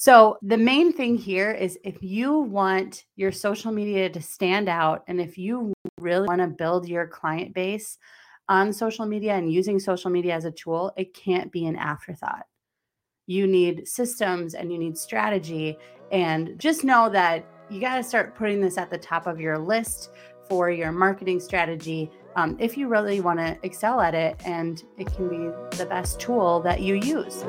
So, the main thing here is if you want your social media to stand out and if you really want to build your client base on social media and using social media as a tool, it can't be an afterthought. You need systems and you need strategy. And just know that you got to start putting this at the top of your list for your marketing strategy um, if you really want to excel at it. And it can be the best tool that you use.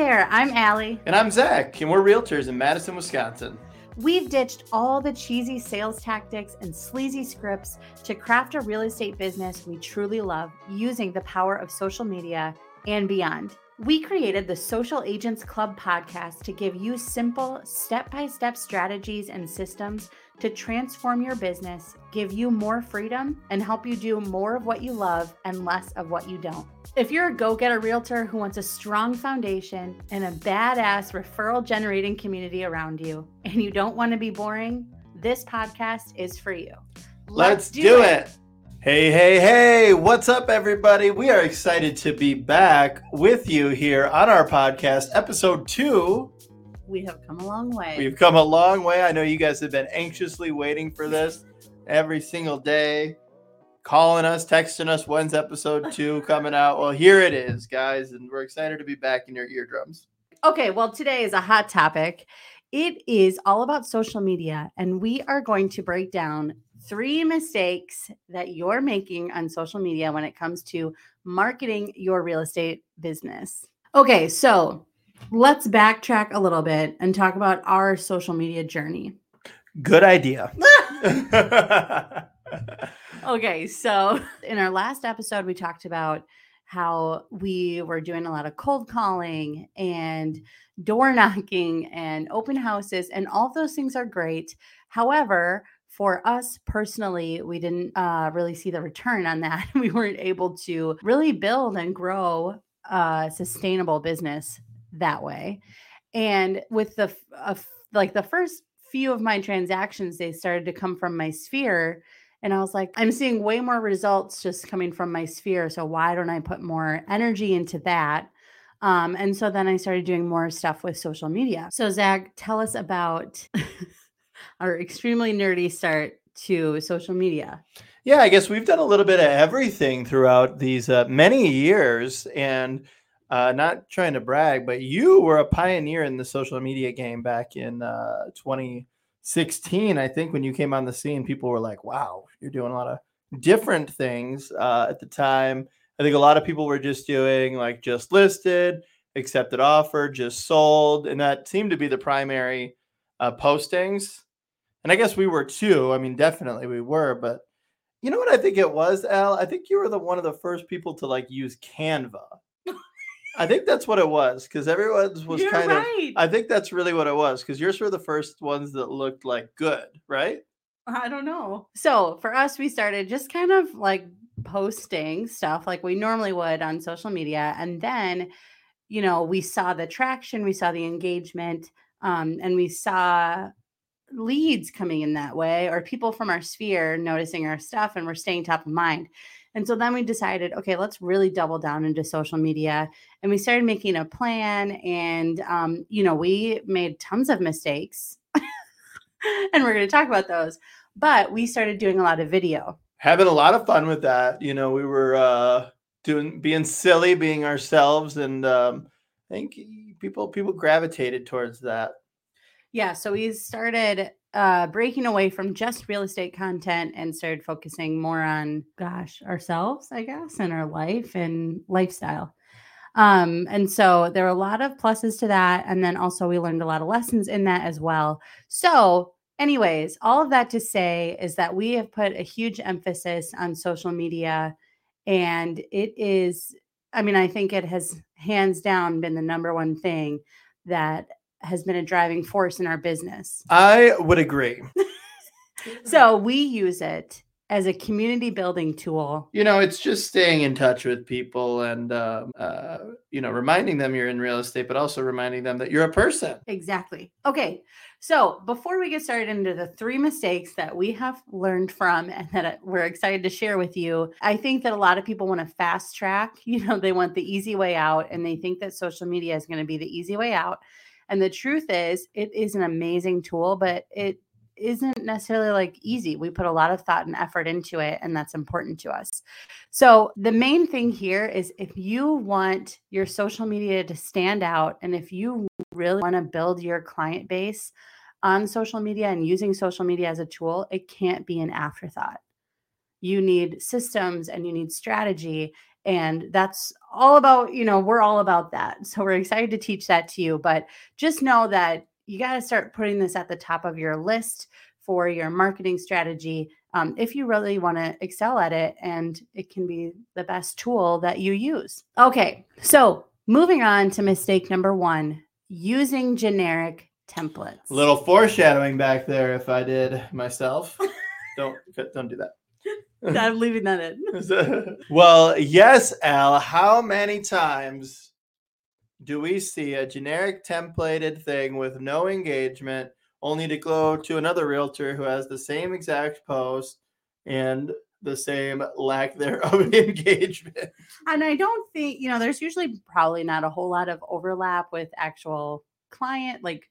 There, I'm Allie. And I'm Zach, and we're realtors in Madison, Wisconsin. We've ditched all the cheesy sales tactics and sleazy scripts to craft a real estate business we truly love using the power of social media and beyond. We created the Social Agents Club podcast to give you simple, step by step strategies and systems to transform your business, give you more freedom, and help you do more of what you love and less of what you don't. If you're a go getter realtor who wants a strong foundation and a badass referral generating community around you, and you don't want to be boring, this podcast is for you. Let's, Let's do, do it. it. Hey, hey, hey, what's up, everybody? We are excited to be back with you here on our podcast, episode two. We have come a long way. We've come a long way. I know you guys have been anxiously waiting for this every single day, calling us, texting us, when's episode two coming out? Well, here it is, guys, and we're excited to be back in your eardrums. Okay, well, today is a hot topic. It is all about social media, and we are going to break down three mistakes that you're making on social media when it comes to marketing your real estate business. Okay, so let's backtrack a little bit and talk about our social media journey. Good idea. okay, so in our last episode, we talked about how we were doing a lot of cold calling and door knocking and open houses, and all those things are great. However, for us personally, we didn't uh, really see the return on that. we weren't able to really build and grow a sustainable business that way. And with the uh, like the first few of my transactions, they started to come from my sphere. And I was like, I'm seeing way more results just coming from my sphere. So why don't I put more energy into that? Um, and so then I started doing more stuff with social media. So, Zach, tell us about our extremely nerdy start to social media? Yeah, I guess we've done a little bit of everything throughout these uh, many years. And uh, not trying to brag, but you were a pioneer in the social media game back in uh, 2016. I think when you came on the scene, people were like, wow, you're doing a lot of different things uh, at the time. I think a lot of people were just doing like just listed, accepted offer, just sold. And that seemed to be the primary uh, postings and I guess we were too. I mean, definitely we were, but you know what I think it was, Al? I think you were the one of the first people to like use Canva. I think that's what it was because everyone's was You're kind right. of. I think that's really what it was because yours were the first ones that looked like good, right? I don't know. So for us, we started just kind of like posting stuff like we normally would on social media, and then, you know, we saw the traction, we saw the engagement, um, and we saw leads coming in that way or people from our sphere noticing our stuff and we're staying top of mind. And so then we decided, okay, let's really double down into social media. And we started making a plan. And, um, you know, we made tons of mistakes. and we're going to talk about those. But we started doing a lot of video. Having a lot of fun with that. You know, we were uh, doing, being silly, being ourselves. And um, I think people, people gravitated towards that. Yeah, so we started uh, breaking away from just real estate content and started focusing more on, gosh, ourselves, I guess, and our life and lifestyle. Um, and so there are a lot of pluses to that. And then also, we learned a lot of lessons in that as well. So, anyways, all of that to say is that we have put a huge emphasis on social media. And it is, I mean, I think it has hands down been the number one thing that has been a driving force in our business. I would agree. so we use it as a community building tool. You know, it's just staying in touch with people and, uh, uh, you know, reminding them you're in real estate, but also reminding them that you're a person. Exactly. Okay. So before we get started into the three mistakes that we have learned from and that uh, we're excited to share with you, I think that a lot of people want to fast track. You know, they want the easy way out and they think that social media is going to be the easy way out. And the truth is, it is an amazing tool, but it isn't necessarily like easy. We put a lot of thought and effort into it, and that's important to us. So, the main thing here is if you want your social media to stand out, and if you really want to build your client base on social media and using social media as a tool, it can't be an afterthought. You need systems and you need strategy. And that's all about, you know, we're all about that. So we're excited to teach that to you. But just know that you got to start putting this at the top of your list for your marketing strategy um, if you really want to excel at it and it can be the best tool that you use. Okay, so moving on to mistake number one using generic templates. A little foreshadowing back there if I did myself. don't don't do that. I'm leaving that in. well, yes, Al. How many times do we see a generic templated thing with no engagement only to go to another realtor who has the same exact post and the same lack there of engagement. And I don't think, you know, there's usually probably not a whole lot of overlap with actual client, like,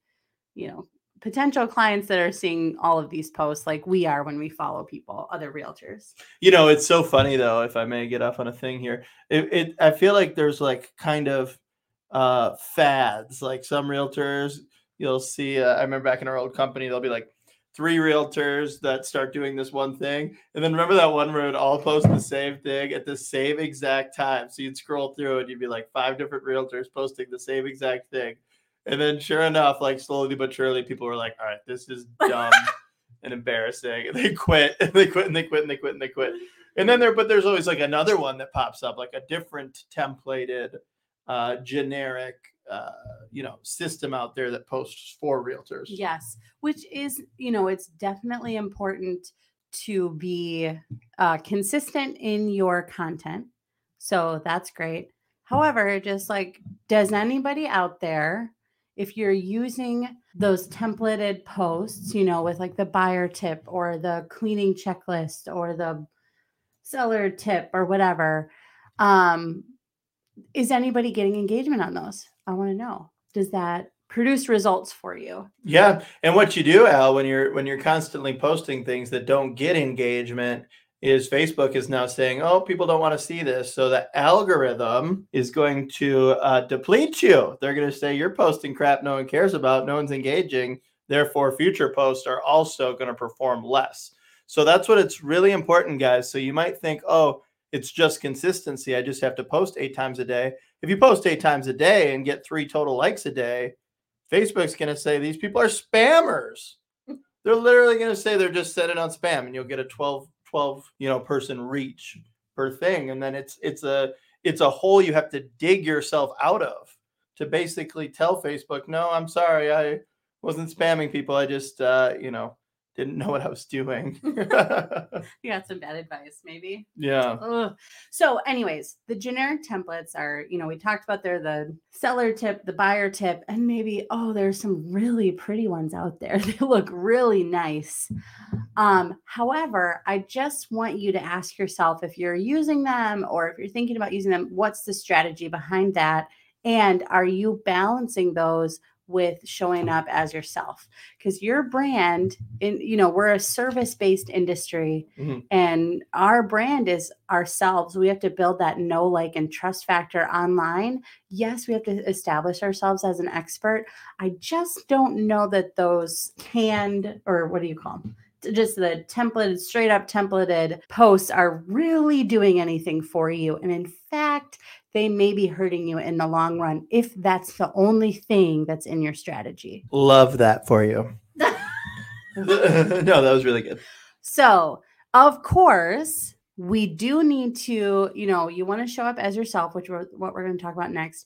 you know, potential clients that are seeing all of these posts like we are when we follow people other realtors you know it's so funny though if i may get off on a thing here it, it i feel like there's like kind of uh, fads. Like some realtors, you'll see. Uh, I remember back in our old company, there'll be like three realtors that start doing this one thing. And then remember that one where it all post the same thing at the same exact time. So you'd scroll through and you'd be like five different realtors posting the same exact thing. And then sure enough, like slowly but surely, people were like, all right, this is dumb and embarrassing. And they quit and they quit and they quit and they quit and they quit. And then there, but there's always like another one that pops up, like a different templated uh, generic uh, you know system out there that posts for realtors yes which is you know it's definitely important to be uh, consistent in your content so that's great however just like does anybody out there if you're using those templated posts you know with like the buyer tip or the cleaning checklist or the seller tip or whatever um is anybody getting engagement on those? I want to know. Does that produce results for you? Yeah, and what you do, Al, when you're when you're constantly posting things that don't get engagement, is Facebook is now saying, "Oh, people don't want to see this," so the algorithm is going to uh, deplete you. They're going to say you're posting crap no one cares about, no one's engaging. Therefore, future posts are also going to perform less. So that's what it's really important, guys. So you might think, "Oh." It's just consistency. I just have to post eight times a day. If you post eight times a day and get three total likes a day, Facebook's going to say these people are spammers. They're literally going to say they're just sending out spam and you'll get a 12, 12, you know, person reach per thing. And then it's, it's a, it's a hole you have to dig yourself out of to basically tell Facebook, no, I'm sorry. I wasn't spamming people. I just, uh, you know, didn't know what I was doing. you got some bad advice, maybe. Yeah. Ugh. So, anyways, the generic templates are, you know, we talked about they're the seller tip, the buyer tip, and maybe, oh, there's some really pretty ones out there. They look really nice. Um, however, I just want you to ask yourself if you're using them or if you're thinking about using them, what's the strategy behind that? And are you balancing those with showing up as yourself. Because your brand in you know we're a service based industry mm-hmm. and our brand is ourselves. We have to build that know like and trust factor online. Yes we have to establish ourselves as an expert. I just don't know that those canned or what do you call them just the templated straight up templated posts are really doing anything for you. And in fact they may be hurting you in the long run if that's the only thing that's in your strategy. Love that for you. no, that was really good. So, of course, we do need to, you know, you want to show up as yourself, which we're what we're going to talk about next.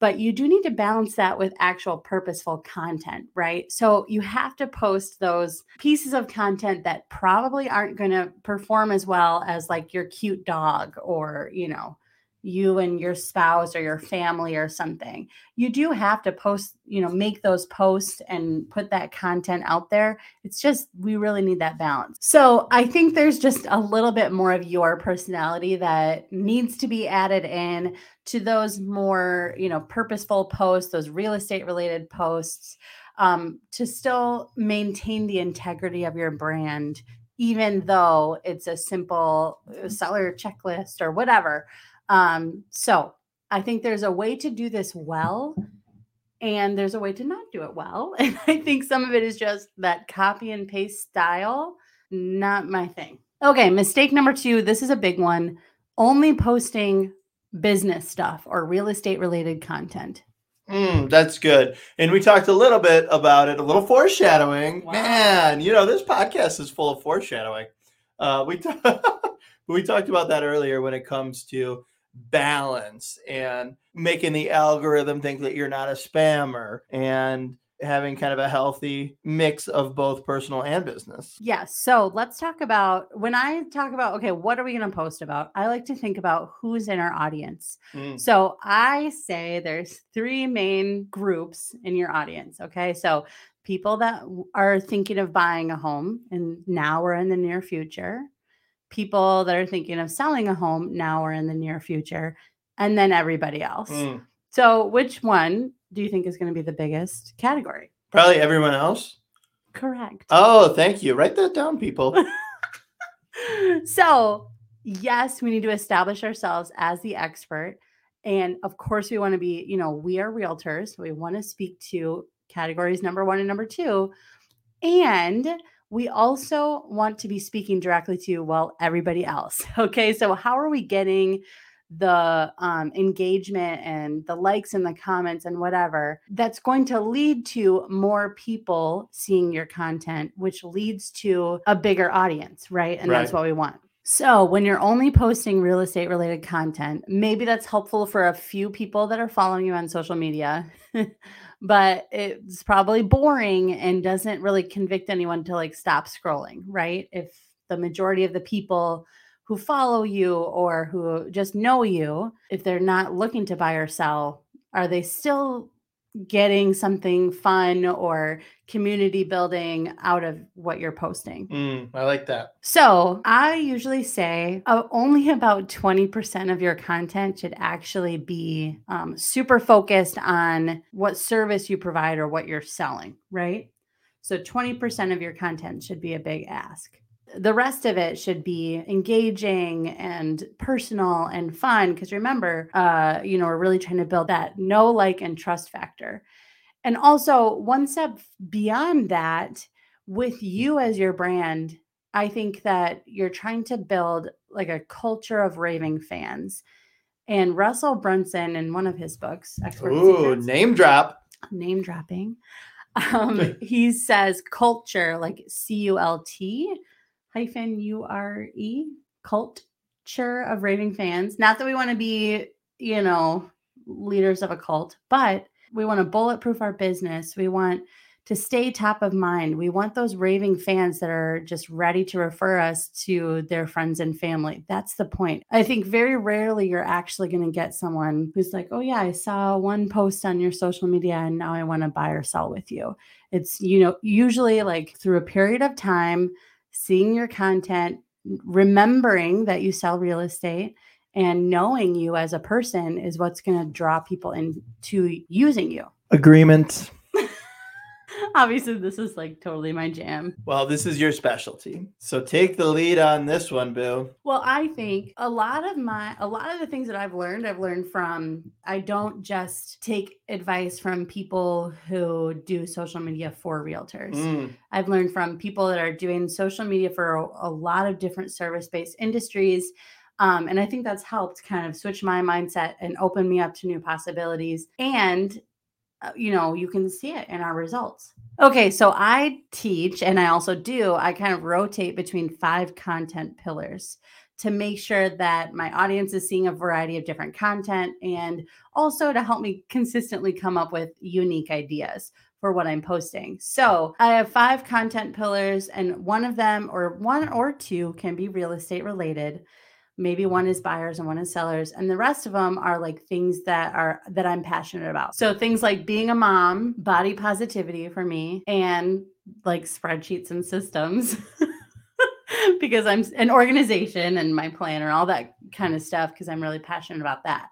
but you do need to balance that with actual purposeful content, right? So you have to post those pieces of content that probably aren't going to perform as well as like your cute dog or, you know, you and your spouse or your family or something. You do have to post, you know, make those posts and put that content out there. It's just, we really need that balance. So I think there's just a little bit more of your personality that needs to be added in to those more, you know, purposeful posts, those real estate related posts, um, to still maintain the integrity of your brand, even though it's a simple uh, seller checklist or whatever um, so I think there's a way to do this well, and there's a way to not do it well. And I think some of it is just that copy and paste style, not my thing. Okay, mistake number two. This is a big one. Only posting business stuff or real estate related content. Mm, that's good. And we talked a little bit about it, a little foreshadowing. Wow. Man, you know, this podcast is full of foreshadowing. Uh, we, t- we talked about that earlier when it comes to balance and making the algorithm think that you're not a spammer and having kind of a healthy mix of both personal and business. Yes. So let's talk about when I talk about, okay, what are we going to post about? I like to think about who's in our audience. Mm. So I say there's three main groups in your audience. Okay. So people that are thinking of buying a home and now or in the near future, people that are thinking of selling a home now or in the near future, and then everybody else. Mm. So, which one do you think is going to be the biggest category? Probably everyone else. Correct. Oh, thank you. Write that down, people. so, yes, we need to establish ourselves as the expert. And of course, we want to be, you know, we are realtors. we want to speak to categories number one and number two. And we also want to be speaking directly to well everybody else okay so how are we getting the um, engagement and the likes and the comments and whatever that's going to lead to more people seeing your content which leads to a bigger audience right and right. that's what we want so, when you're only posting real estate related content, maybe that's helpful for a few people that are following you on social media. but it's probably boring and doesn't really convict anyone to like stop scrolling, right? If the majority of the people who follow you or who just know you, if they're not looking to buy or sell, are they still getting something fun or community building out of what you're posting. Mm, I like that. So I usually say uh, only about 20% of your content should actually be um, super focused on what service you provide or what you're selling, right? So 20% of your content should be a big ask the rest of it should be engaging and personal and fun because remember uh you know we're really trying to build that know like and trust factor. And also one step beyond that with you as your brand i think that you're trying to build like a culture of raving fans. And russell brunson in one of his books Ooh, name drop. Name dropping. Um, he says culture like c-u-l-t hyphen U R E culture of raving fans. Not that we want to be, you know, leaders of a cult, but we want to bulletproof our business. We want to stay top of mind. We want those raving fans that are just ready to refer us to their friends and family. That's the point. I think very rarely you're actually going to get someone who's like, oh, yeah, I saw one post on your social media and now I want to buy or sell with you. It's, you know, usually like through a period of time, seeing your content, remembering that you sell real estate, and knowing you as a person is what's going to draw people into using you. Agreement. Obviously, this is like totally my jam. Well, this is your specialty. So take the lead on this one, Boo. Well, I think a lot of my a lot of the things that I've learned, I've learned from I don't just take advice from people who do social media for realtors. Mm. I've learned from people that are doing social media for a, a lot of different service-based industries. Um, and I think that's helped kind of switch my mindset and open me up to new possibilities. And uh, you know, you can see it in our results. Okay, so I teach and I also do, I kind of rotate between five content pillars. to make sure that my audience is seeing a variety of different content and also to help me consistently come up with unique ideas for what I'm posting. So I have five content pillars, and one of them, or one or two, can be real estate related. Maybe one is buyers and one is sellers, and the rest of them are like things that are that I'm passionate about. So things like being a mom, body positivity for me, and like spreadsheets and systems. because I'm an organization and my planner, all that kind of stuff, because I'm really passionate about that.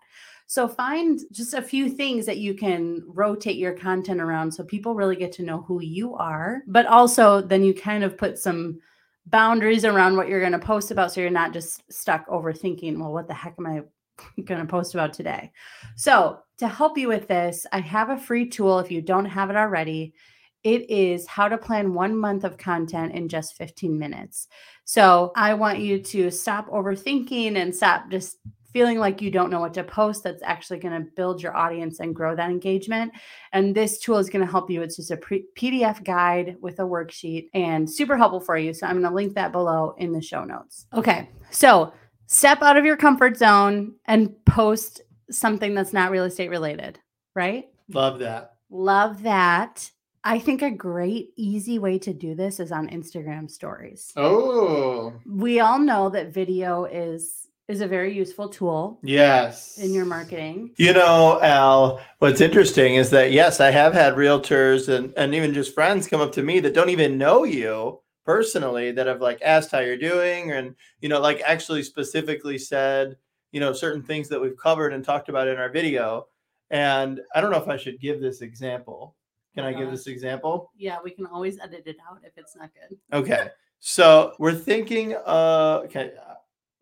So find just a few things that you can rotate your content around so people really get to know who you are, but also then you kind of put some boundaries around what you're going to post about so you're not just stuck overthinking, well, what the heck am I going to post about today? So, to help you with this, I have a free tool if you don't have it already. It is how to plan one month of content in just 15 minutes. So I want you to stop overthinking and stop just feeling like you don't know what to post that's actually going to build your audience and grow that engagement. And this tool is going to help you. It's just a pre- PDF guide with a worksheet and super helpful for you. So I'm going to link that below in the show notes. Okay. So step out of your comfort zone and post something that's not real estate related, right? Love that. Love that. I think a great, easy way to do this is on Instagram stories. Oh, We all know that video is is a very useful tool yes. in your marketing. You know, Al, what's interesting is that yes, I have had realtors and, and even just friends come up to me that don't even know you personally that have like asked how you're doing and you know, like actually specifically said, you know, certain things that we've covered and talked about in our video. And I don't know if I should give this example. Can I give this example? Yeah, we can always edit it out if it's not good. Okay. So we're thinking uh okay.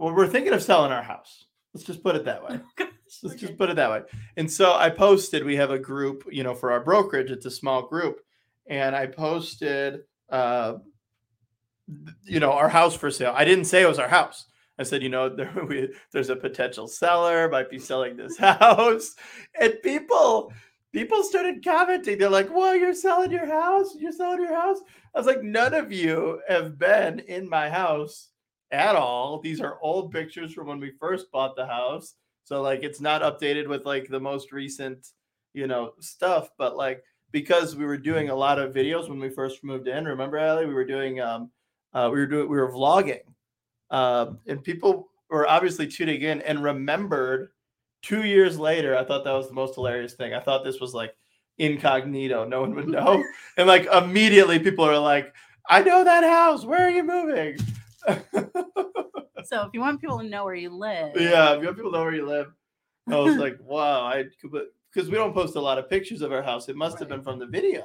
Well, we're thinking of selling our house. Let's just put it that way. Let's just put it that way. And so I posted, we have a group, you know, for our brokerage, it's a small group. And I posted, uh, you know, our house for sale. I didn't say it was our house. I said, you know, there, we, there's a potential seller, might be selling this house. And people, people started commenting. They're like, well, you're selling your house? You're selling your house? I was like, none of you have been in my house at all. These are old pictures from when we first bought the house. So like it's not updated with like the most recent, you know, stuff, but like because we were doing a lot of videos when we first moved in. Remember, Allie? We were doing um uh we were doing we were vlogging. Um and people were obviously tuning in and remembered two years later. I thought that was the most hilarious thing. I thought this was like incognito, no one would know. and like immediately people are like, I know that house. Where are you moving? So if you want people to know where you live, Yeah, if you want people to know where you live. I was like, wow, I because we don't post a lot of pictures of our house. It must have been from the video,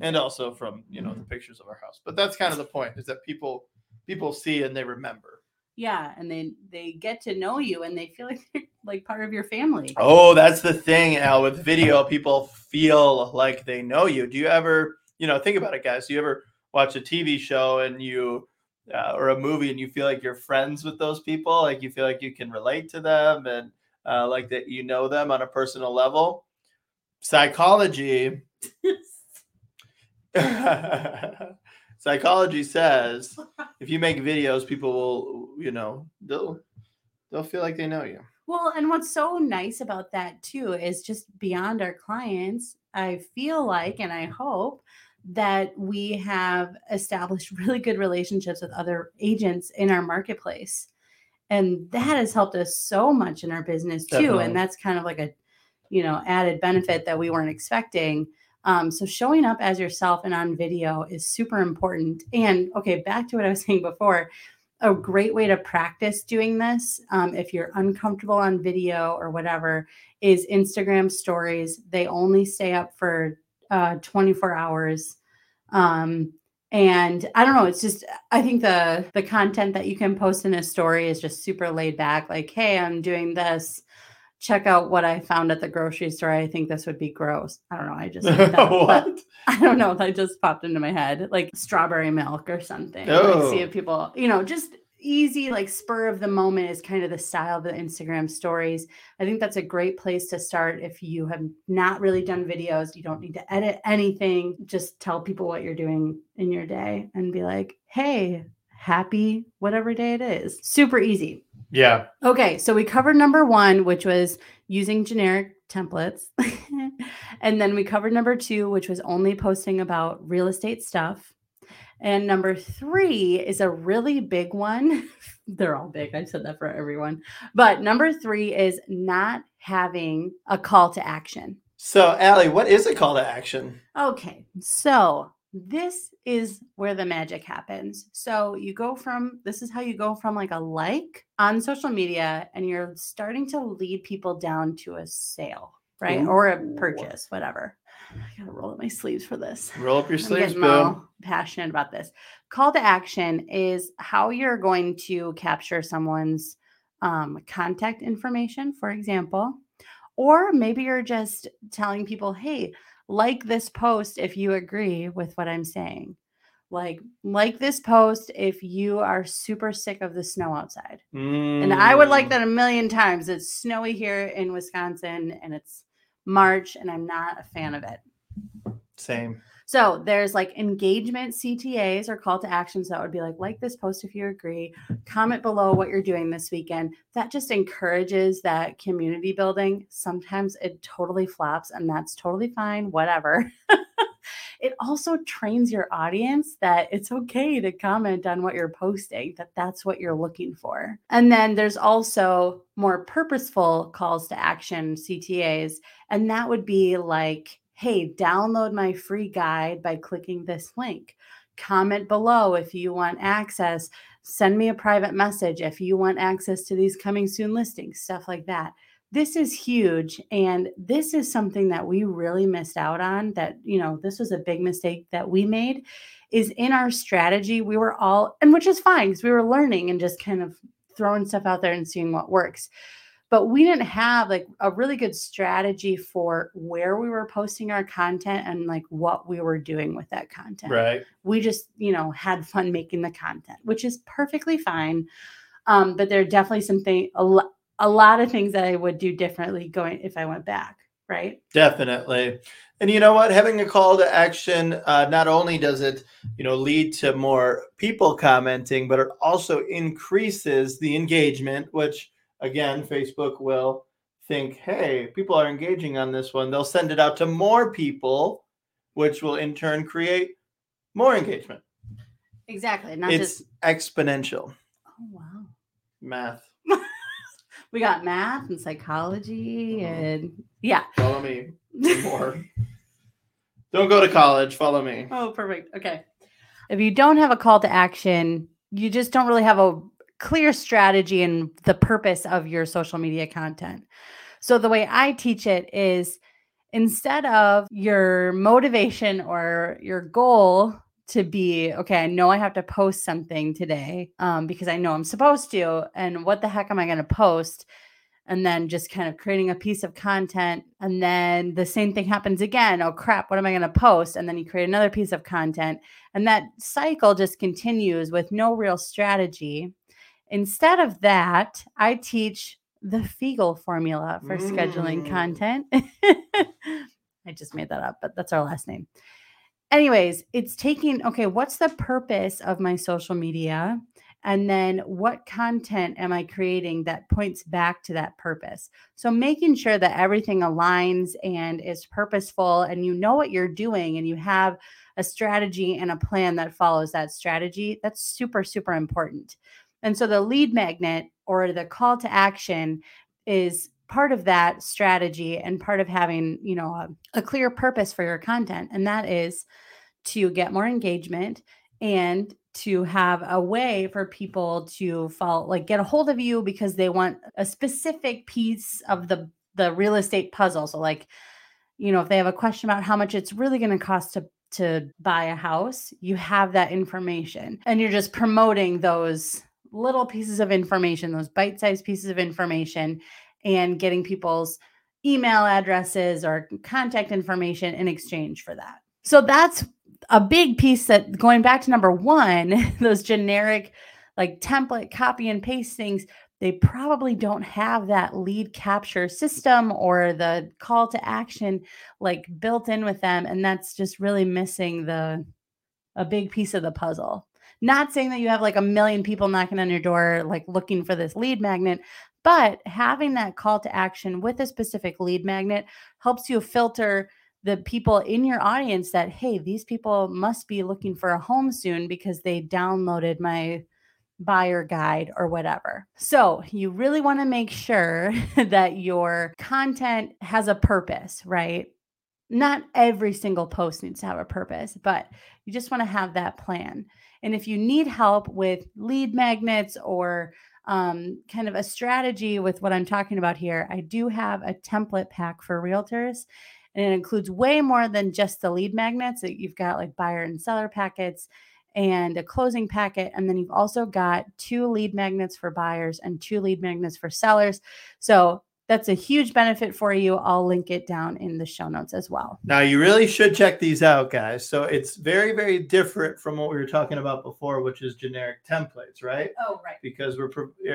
and also from you know the pictures of our house. But that's kind of the point is that people people see and they remember. yeah, and they they get to know you and they feel like they're like part of your family. Oh, that's the thing, Al. With video, people feel like they know you. Do you ever, you know, think about it, guys? Do you ever watch a TV show and you, uh, or a movie, and you feel like you're friends with those people? Like you feel like you can relate to them and uh, like that you know them on a personal level? Psychology. Psychology says if you make videos, people will, you know, they'll they'll feel like they know you. Well, and what's so nice about that too is just beyond our clients, I feel like and I hope that we have established really good relationships with other agents in our marketplace. And that has helped us so much in our business too. Definitely. And that's kind of like a, you know, added benefit that we weren't expecting. Um, so showing up as yourself and on video is super important. And okay, back to what I was saying before a great way to practice doing this um, if you're uncomfortable on video or whatever is instagram stories they only stay up for uh, 24 hours um, and i don't know it's just i think the the content that you can post in a story is just super laid back like hey i'm doing this check out what i found at the grocery store i think this would be gross i don't know i just that what? I don't know. That just popped into my head, like strawberry milk or something. Like see Oh. if people, you know, just easy, like spur of the moment is kind of the style of the Instagram stories. I think that's a great place to start if you have not really done videos. You don't need to edit anything. Just tell people what you're doing in your day and be like, hey, happy whatever day it is. Super easy. Yeah. Okay, so we covered number one, which was using generic templates. and then we covered number two, which was only posting about real estate stuff. And number three is a really big one. They're all big. I've said that for everyone. But number three is not having a call to action. So, Allie, what is a call to action? Okay, so this is where the magic happens. So you go from this is how you go from like a like on social media and you're starting to lead people down to a sale, right? Ooh. Or a purchase, whatever. I gotta roll up my sleeves for this. Roll up your sleeves, all passionate about this. Call to action is how you're going to capture someone's um, contact information, for example, or maybe you're just telling people, "Hey, like this post if you agree with what I'm saying." Like, like this post if you are super sick of the snow outside. And I would like Mm. that a million times. It's snowy here in Wisconsin and it's March and I'm not a fan of it. Same. So there's like engagement CTAs or call to actions that would be like, like this post if you agree, comment below what you're doing this weekend. That just encourages that community building. Sometimes it totally flops and that's totally fine, whatever. it also trains your audience that it's okay to comment on what you're posting, that that's what you're looking for. And then there's also more purposeful calls to action CTAs, and that would be like, hey, download my free guide by clicking this link. Comment below if you want access. Send me a private message if you want access to these coming soon listings, stuff like that. This is huge. And this is something that we really missed out on. That, you know, this was a big mistake that we made. Is in our strategy, we were all, and which is fine because we were learning and just kind of throwing stuff out there and seeing what works but we didn't have like a really good strategy for where we were posting our content and like what we were doing with that content. Right. We just, you know, had fun making the content, which is perfectly fine. Um, but there are definitely something a, lo- a lot of things that I would do differently going if I went back, right? Definitely. And you know what? Having a call to action, uh, not only does it, you know, lead to more people commenting, but it also increases the engagement, which again, Facebook will think, hey, people are engaging on this one. They'll send it out to more people, which will in turn create more engagement. Exactly. Not it's just exponential oh wow. math. We got math and psychology Mhm. and yeah. Follow me more. Don't go to college. Follow me. Oh, perfect. Okay. If you don't have a call to action, you just don't really have a clear strategy and the purpose of your social media content. So, the way I teach it is instead of your motivation or your goal to be, okay, I know I have to post something today um, because I know I'm supposed to. And what the heck am I going to post? and then just kind of creating a piece of content and then the same thing happens again oh crap what am i going to post and then you create another piece of content and that cycle just continues with no real strategy instead of that i teach the Fiegel formula for scheduling Mm. content i just made that up but that's our last name anyways it's taking okay what's the purpose of my social media and then what content am I creating that points back to that purpose? So making sure that everything aligns and is purposeful and you know what you're doing and you have a strategy and a plan that follows that strategy, that's super, super important. And so the lead magnet or the call to action is part of that strategy and part of having, you know, a, a clear purpose for your content. And that is to get more engagement and to have a way for people to follow like get a hold of you because they want a specific piece of the the real estate puzzle so like you know if they have a question about how much it's really going to cost to to buy a house you have that information and you're just promoting those little pieces of information those bite-sized pieces of information and getting people's email addresses or contact information in exchange for that so that's a big piece that going back to number one, those generic like template copy and paste things, they probably don't have that lead capture system or the call to action like built in with them. And that's just really missing the a big piece of the puzzle. Not saying that you have like a million people knocking on your door, like looking for this lead magnet, but having that call to action with a specific lead magnet helps you filter the people in your audience that, hey, these people must be looking for a home soon because they downloaded my buyer guide or whatever. So, you really want to make sure that your content has a purpose, right? Not every single post needs to have a purpose, but you just want to have that plan. And if you need help with lead magnets or um, kind of a strategy with what I'm talking about here, I do have a template pack for realtors. And it includes way more than just the lead magnets. You've got like buyer and seller packets and a closing packet. And then you've also got two lead magnets for buyers and two lead magnets for sellers. So that's a huge benefit for you. I'll link it down in the show notes as well. Now, you really should check these out, guys. So it's very, very different from what we were talking about before, which is generic templates, right? Oh, right. Because we're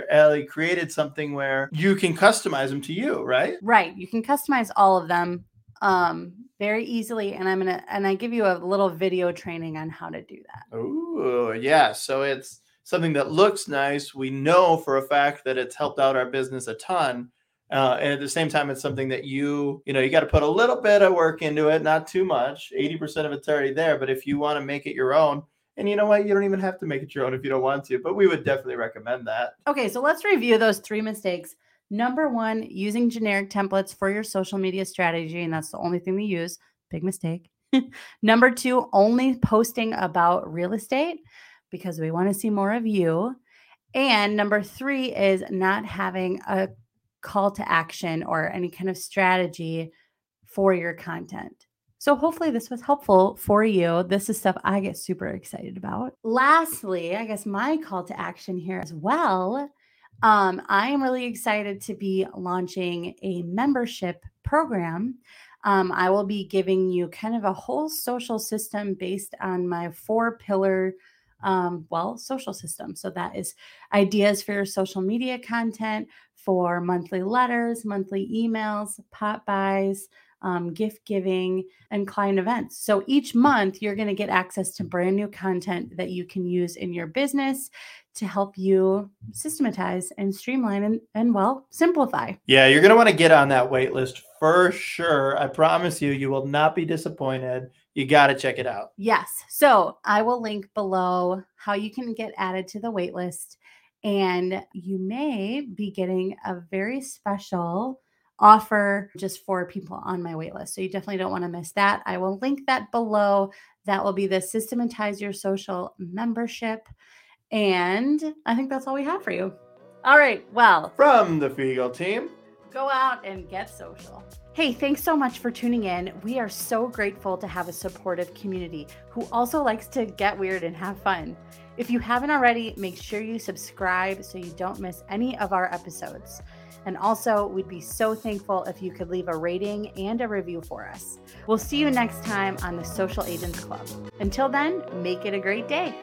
Ellie created something where you can customize them to you, right? Right. You can customize all of them um very easily and i'm gonna and i give you a little video training on how to do that oh yeah so it's something that looks nice we know for a fact that it's helped out our business a ton uh, and at the same time it's something that you you know you got to put a little bit of work into it not too much 80% of it's already there but if you want to make it your own and you know what you don't even have to make it your own if you don't want to but we would definitely recommend that okay so let's review those three mistakes Number one, using generic templates for your social media strategy. And that's the only thing we use. Big mistake. Number two, only posting about real estate because we want to see more of you. And number three is not having a call to action or any kind of strategy for your content. So, hopefully, this was helpful for you. This is stuff I get super excited about. Lastly, I guess my call to action here as well um, I am really excited to be launching a membership program. Um, I will be giving you kind of a whole social system based on my four pillar, um, well, social system. So that is ideas for your social media content, for monthly letters, monthly emails, pop-bys, um, gift giving, and client events. So each month, you're going to get access to brand new content that you can use in your business to help you systematize and streamline and, and well, simplify. Yeah, you're going to want to get on that wait list for sure. I promise you, you will not be disappointed. You got to check it out. Yes. So I will link below how you can get added to the wait list. And you may be getting a very special offer just for people on my waitlist. So you definitely don't want to miss that. I will link that below. That will be the Systematize Your Social membership. And I think that's all we have for you. All right. Well, from the Fiegel team, go out and get social. Hey, thanks so much for tuning in. We are so grateful to have a supportive community who also likes to get weird and have fun. If you haven't already, make sure you subscribe so you don't miss any of our episodes. And also, we'd be so thankful if you could leave a rating and a review for us. We'll see you next time on the Social Agents Club. Until then, make it a great day.